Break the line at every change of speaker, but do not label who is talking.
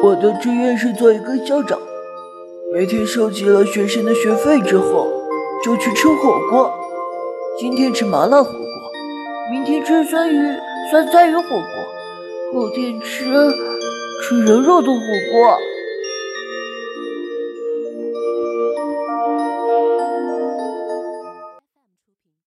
我的志愿是做一个校长。每天收集了学生的学费之后就去吃火锅。今天吃麻辣火锅。明天吃酸鱼酸菜鱼火锅。后天吃吃人肉的火锅。